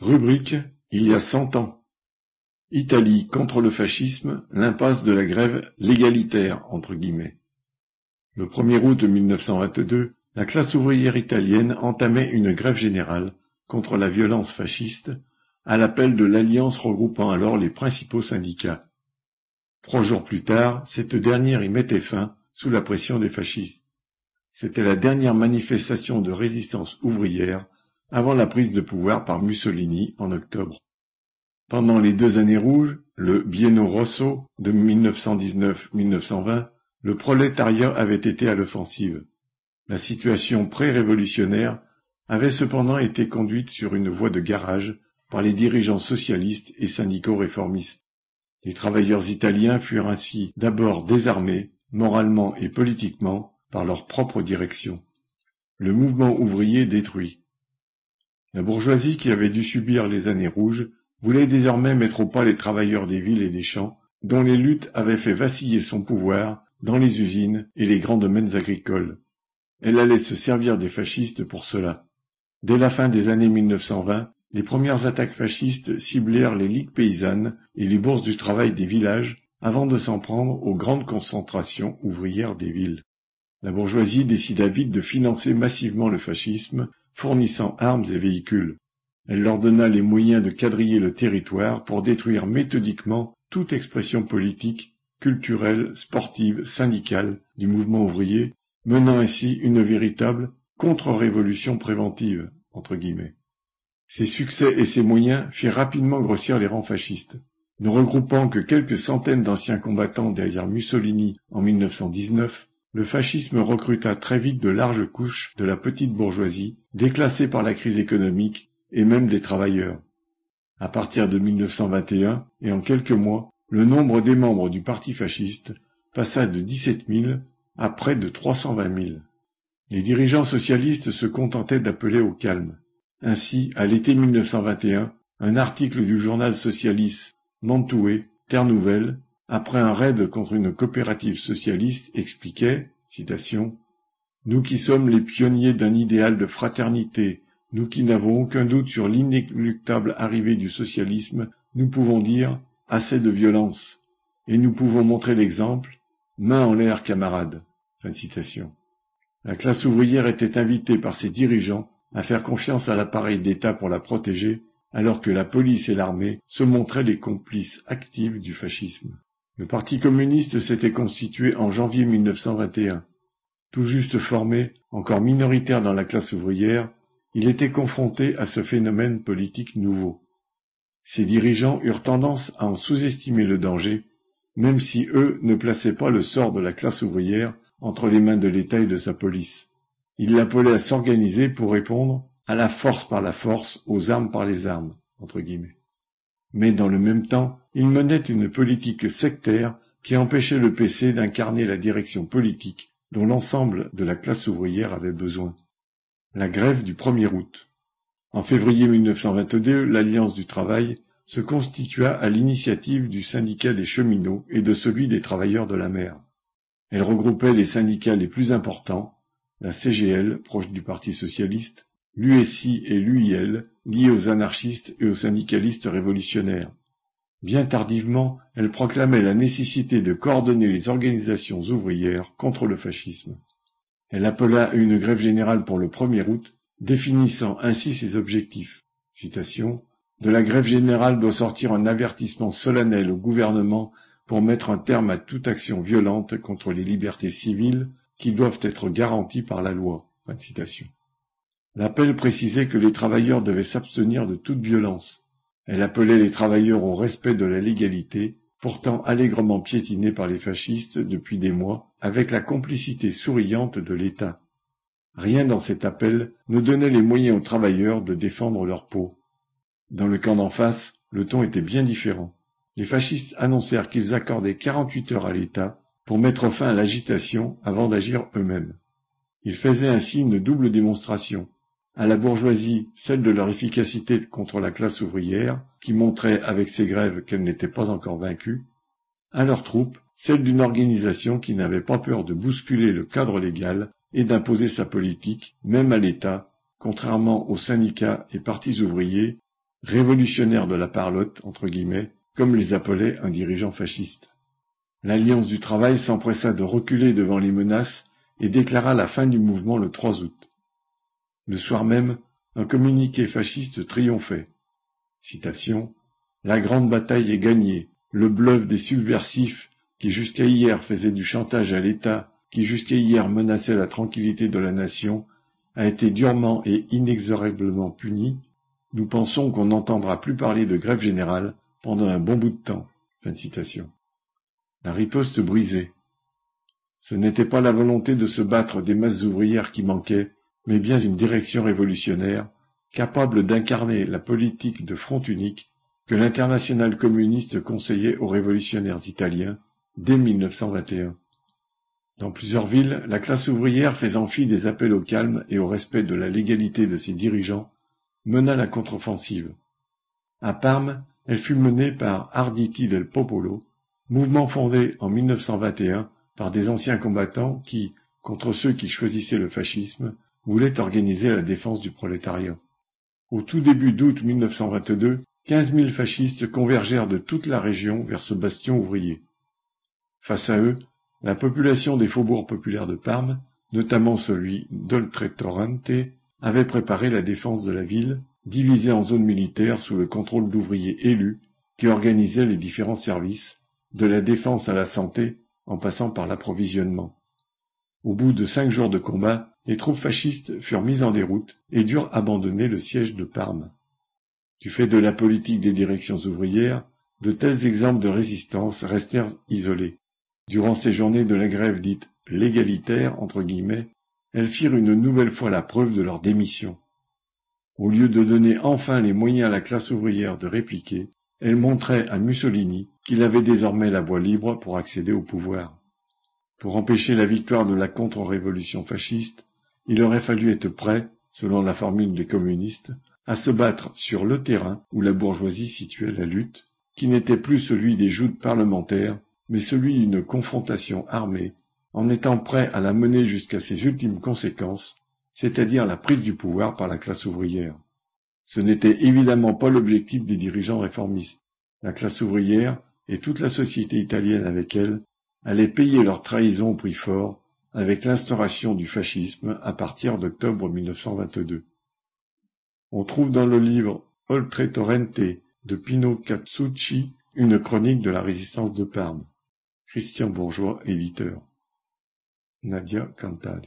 Rubrique Il y a cent ans. Italie contre le fascisme, l'impasse de la grève légalitaire entre guillemets. Le 1er août 1922, la classe ouvrière italienne entamait une grève générale contre la violence fasciste à l'appel de l'alliance regroupant alors les principaux syndicats. Trois jours plus tard, cette dernière y mettait fin sous la pression des fascistes. C'était la dernière manifestation de résistance ouvrière avant la prise de pouvoir par Mussolini en octobre. Pendant les deux années rouges, le Bienno Rosso de 1919-1920, le prolétariat avait été à l'offensive. La situation pré-révolutionnaire avait cependant été conduite sur une voie de garage par les dirigeants socialistes et syndicaux réformistes. Les travailleurs italiens furent ainsi d'abord désarmés, moralement et politiquement, par leur propre direction. Le mouvement ouvrier détruit. La bourgeoisie qui avait dû subir les années rouges voulait désormais mettre au pas les travailleurs des villes et des champs, dont les luttes avaient fait vaciller son pouvoir dans les usines et les grands domaines agricoles. Elle allait se servir des fascistes pour cela. Dès la fin des années 1920, les premières attaques fascistes ciblèrent les ligues paysannes et les bourses du travail des villages avant de s'en prendre aux grandes concentrations ouvrières des villes. La bourgeoisie décida vite de financer massivement le fascisme fournissant armes et véhicules. Elle leur donna les moyens de quadriller le territoire pour détruire méthodiquement toute expression politique, culturelle, sportive, syndicale du mouvement ouvrier, menant ainsi une véritable contre-révolution préventive. Entre guillemets. Ces succès et ces moyens firent rapidement grossir les rangs fascistes. Ne regroupant que quelques centaines d'anciens combattants derrière Mussolini en 1919, le fascisme recruta très vite de larges couches de la petite bourgeoisie, déclassée par la crise économique, et même des travailleurs. À partir de 1921, et en quelques mois, le nombre des membres du parti fasciste passa de 17 000 à près de 320 000. Les dirigeants socialistes se contentaient d'appeler au calme. Ainsi, à l'été 1921, un article du journal socialiste Mantoué, Terre Nouvelle, après un raid contre une coopérative socialiste, expliquait, Nous qui sommes les pionniers d'un idéal de fraternité, nous qui n'avons aucun doute sur l'inéluctable arrivée du socialisme, nous pouvons dire assez de violence, et nous pouvons montrer l'exemple, main en l'air camarades. La classe ouvrière était invitée par ses dirigeants à faire confiance à l'appareil d'État pour la protéger, alors que la police et l'armée se montraient les complices actifs du fascisme. Le Parti communiste s'était constitué en janvier 1921. Tout juste formé, encore minoritaire dans la classe ouvrière, il était confronté à ce phénomène politique nouveau. Ses dirigeants eurent tendance à en sous-estimer le danger, même si eux ne plaçaient pas le sort de la classe ouvrière entre les mains de l'État et de sa police. Ils l'appelaient à s'organiser pour répondre à la force par la force, aux armes par les armes, entre guillemets mais dans le même temps, il menait une politique sectaire qui empêchait le PC d'incarner la direction politique dont l'ensemble de la classe ouvrière avait besoin. La grève du 1er août. En février 1922, l'Alliance du travail se constitua à l'initiative du syndicat des cheminots et de celui des travailleurs de la mer. Elle regroupait les syndicats les plus importants, la CGL, proche du Parti socialiste, l'USI et l'UIL, liées aux anarchistes et aux syndicalistes révolutionnaires. Bien tardivement, elle proclamait la nécessité de coordonner les organisations ouvrières contre le fascisme. Elle appela une grève générale pour le 1er août, définissant ainsi ses objectifs. Citation, de la grève générale doit sortir un avertissement solennel au gouvernement pour mettre un terme à toute action violente contre les libertés civiles qui doivent être garanties par la loi. L'appel précisait que les travailleurs devaient s'abstenir de toute violence. Elle appelait les travailleurs au respect de la légalité, pourtant allègrement piétinée par les fascistes depuis des mois, avec la complicité souriante de l'État. Rien dans cet appel ne donnait les moyens aux travailleurs de défendre leur peau. Dans le camp d'en face, le ton était bien différent. Les fascistes annoncèrent qu'ils accordaient quarante-huit heures à l'État pour mettre fin à l'agitation avant d'agir eux-mêmes. Ils faisaient ainsi une double démonstration à la bourgeoisie celle de leur efficacité contre la classe ouvrière, qui montrait avec ses grèves qu'elle n'était pas encore vaincue, à leurs troupes celle d'une organisation qui n'avait pas peur de bousculer le cadre légal et d'imposer sa politique, même à l'État, contrairement aux syndicats et partis ouvriers, révolutionnaires de la parlotte, entre guillemets, comme les appelait un dirigeant fasciste. L'Alliance du travail s'empressa de reculer devant les menaces et déclara la fin du mouvement le 3 août. Le soir même, un communiqué fasciste triomphait. Citation. La grande bataille est gagnée. Le bluff des subversifs qui jusqu'à hier faisaient du chantage à l'État, qui jusqu'à hier menaçait la tranquillité de la nation, a été durement et inexorablement puni. Nous pensons qu'on n'entendra plus parler de grève générale pendant un bon bout de temps. Fin de citation. La riposte brisée. Ce n'était pas la volonté de se battre des masses ouvrières qui manquait, mais bien une direction révolutionnaire, capable d'incarner la politique de front unique que l'internationale communiste conseillait aux révolutionnaires italiens dès 1921. Dans plusieurs villes, la classe ouvrière faisant fi des appels au calme et au respect de la légalité de ses dirigeants, mena la contre-offensive. À Parme, elle fut menée par Arditi del Popolo, mouvement fondé en 1921 par des anciens combattants qui, contre ceux qui choisissaient le fascisme, voulait organiser la défense du prolétariat. Au tout début d'août 1922, quinze mille fascistes convergèrent de toute la région vers ce bastion ouvrier. Face à eux, la population des faubourgs populaires de Parme, notamment celui d'Oltretorrente, avait préparé la défense de la ville, divisée en zones militaires sous le contrôle d'ouvriers élus qui organisaient les différents services, de la défense à la santé en passant par l'approvisionnement. Au bout de cinq jours de combat, les troupes fascistes furent mises en déroute et durent abandonner le siège de Parme. Du fait de la politique des directions ouvrières, de tels exemples de résistance restèrent isolés. Durant ces journées de la grève dite légalitaire, entre guillemets, elles firent une nouvelle fois la preuve de leur démission. Au lieu de donner enfin les moyens à la classe ouvrière de répliquer, elles montraient à Mussolini qu'il avait désormais la voie libre pour accéder au pouvoir. Pour empêcher la victoire de la contre-révolution fasciste, il aurait fallu être prêt, selon la formule des communistes, à se battre sur le terrain où la bourgeoisie situait la lutte, qui n'était plus celui des joutes parlementaires, mais celui d'une confrontation armée, en étant prêt à la mener jusqu'à ses ultimes conséquences, c'est-à-dire la prise du pouvoir par la classe ouvrière. Ce n'était évidemment pas l'objectif des dirigeants réformistes. La classe ouvrière, et toute la société italienne avec elle, allaient payer leur trahison au prix fort avec l'instauration du fascisme à partir d'octobre 1922. On trouve dans le livre Oltre Torrente de Pino Katsucci une chronique de la résistance de Parme. Christian Bourgeois, éditeur. Nadia Cantal.